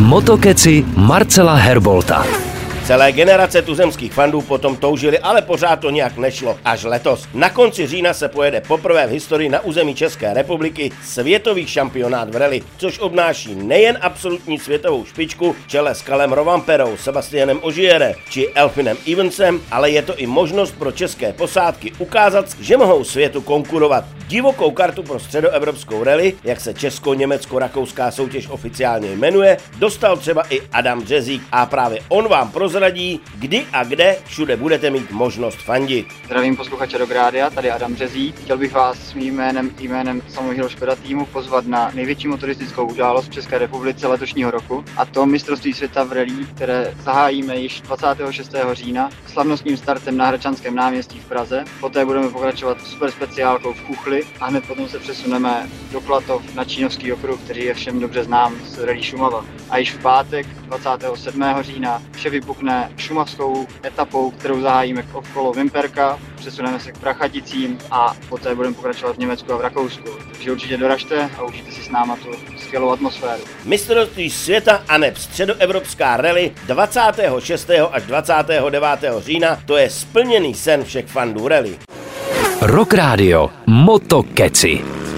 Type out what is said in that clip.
Motokeci Marcela Herbolta. Celé generace tuzemských fandů potom toužili, ale pořád to nějak nešlo. Až letos. Na konci října se pojede poprvé v historii na území České republiky světový šampionát v rally, což obnáší nejen absolutní světovou špičku čele s Kalem Rovamperou, Sebastianem Ožiere či Elfinem Evansem, ale je to i možnost pro české posádky ukázat, že mohou světu konkurovat. Divokou kartu pro středoevropskou rally, jak se česko-německo-rakouská soutěž oficiálně jmenuje, dostal třeba i Adam Březík a právě on vám prozradí, kdy a kde všude budete mít možnost fandit. Zdravím posluchače do Grádia, tady Adam Březík. Chtěl bych vás svým jménem i jménem samohýho Škoda týmu pozvat na největší motoristickou událost v České republice letošního roku, a to mistrovství světa v rally, které zahájíme již 26. října slavnostním startem na Hračanském náměstí v Praze. Poté budeme pokračovat super speciálkou v Kuchli a hned potom se přesuneme do Klatov na Čínovský okruh, který je všem dobře znám z Rally Šumava. A již v pátek 27. října vše vypukne šumavskou etapou, kterou zahájíme okolo Vimperka, přesuneme se k Prachaticím a poté budeme pokračovat v Německu a v Rakousku. Takže určitě doražte a užijte si s náma tu skvělou atmosféru. Mistrovství světa a neb středoevropská rally 26. až 29. října, to je splněný sen všech fandů rally. Rock Radio Motokeci.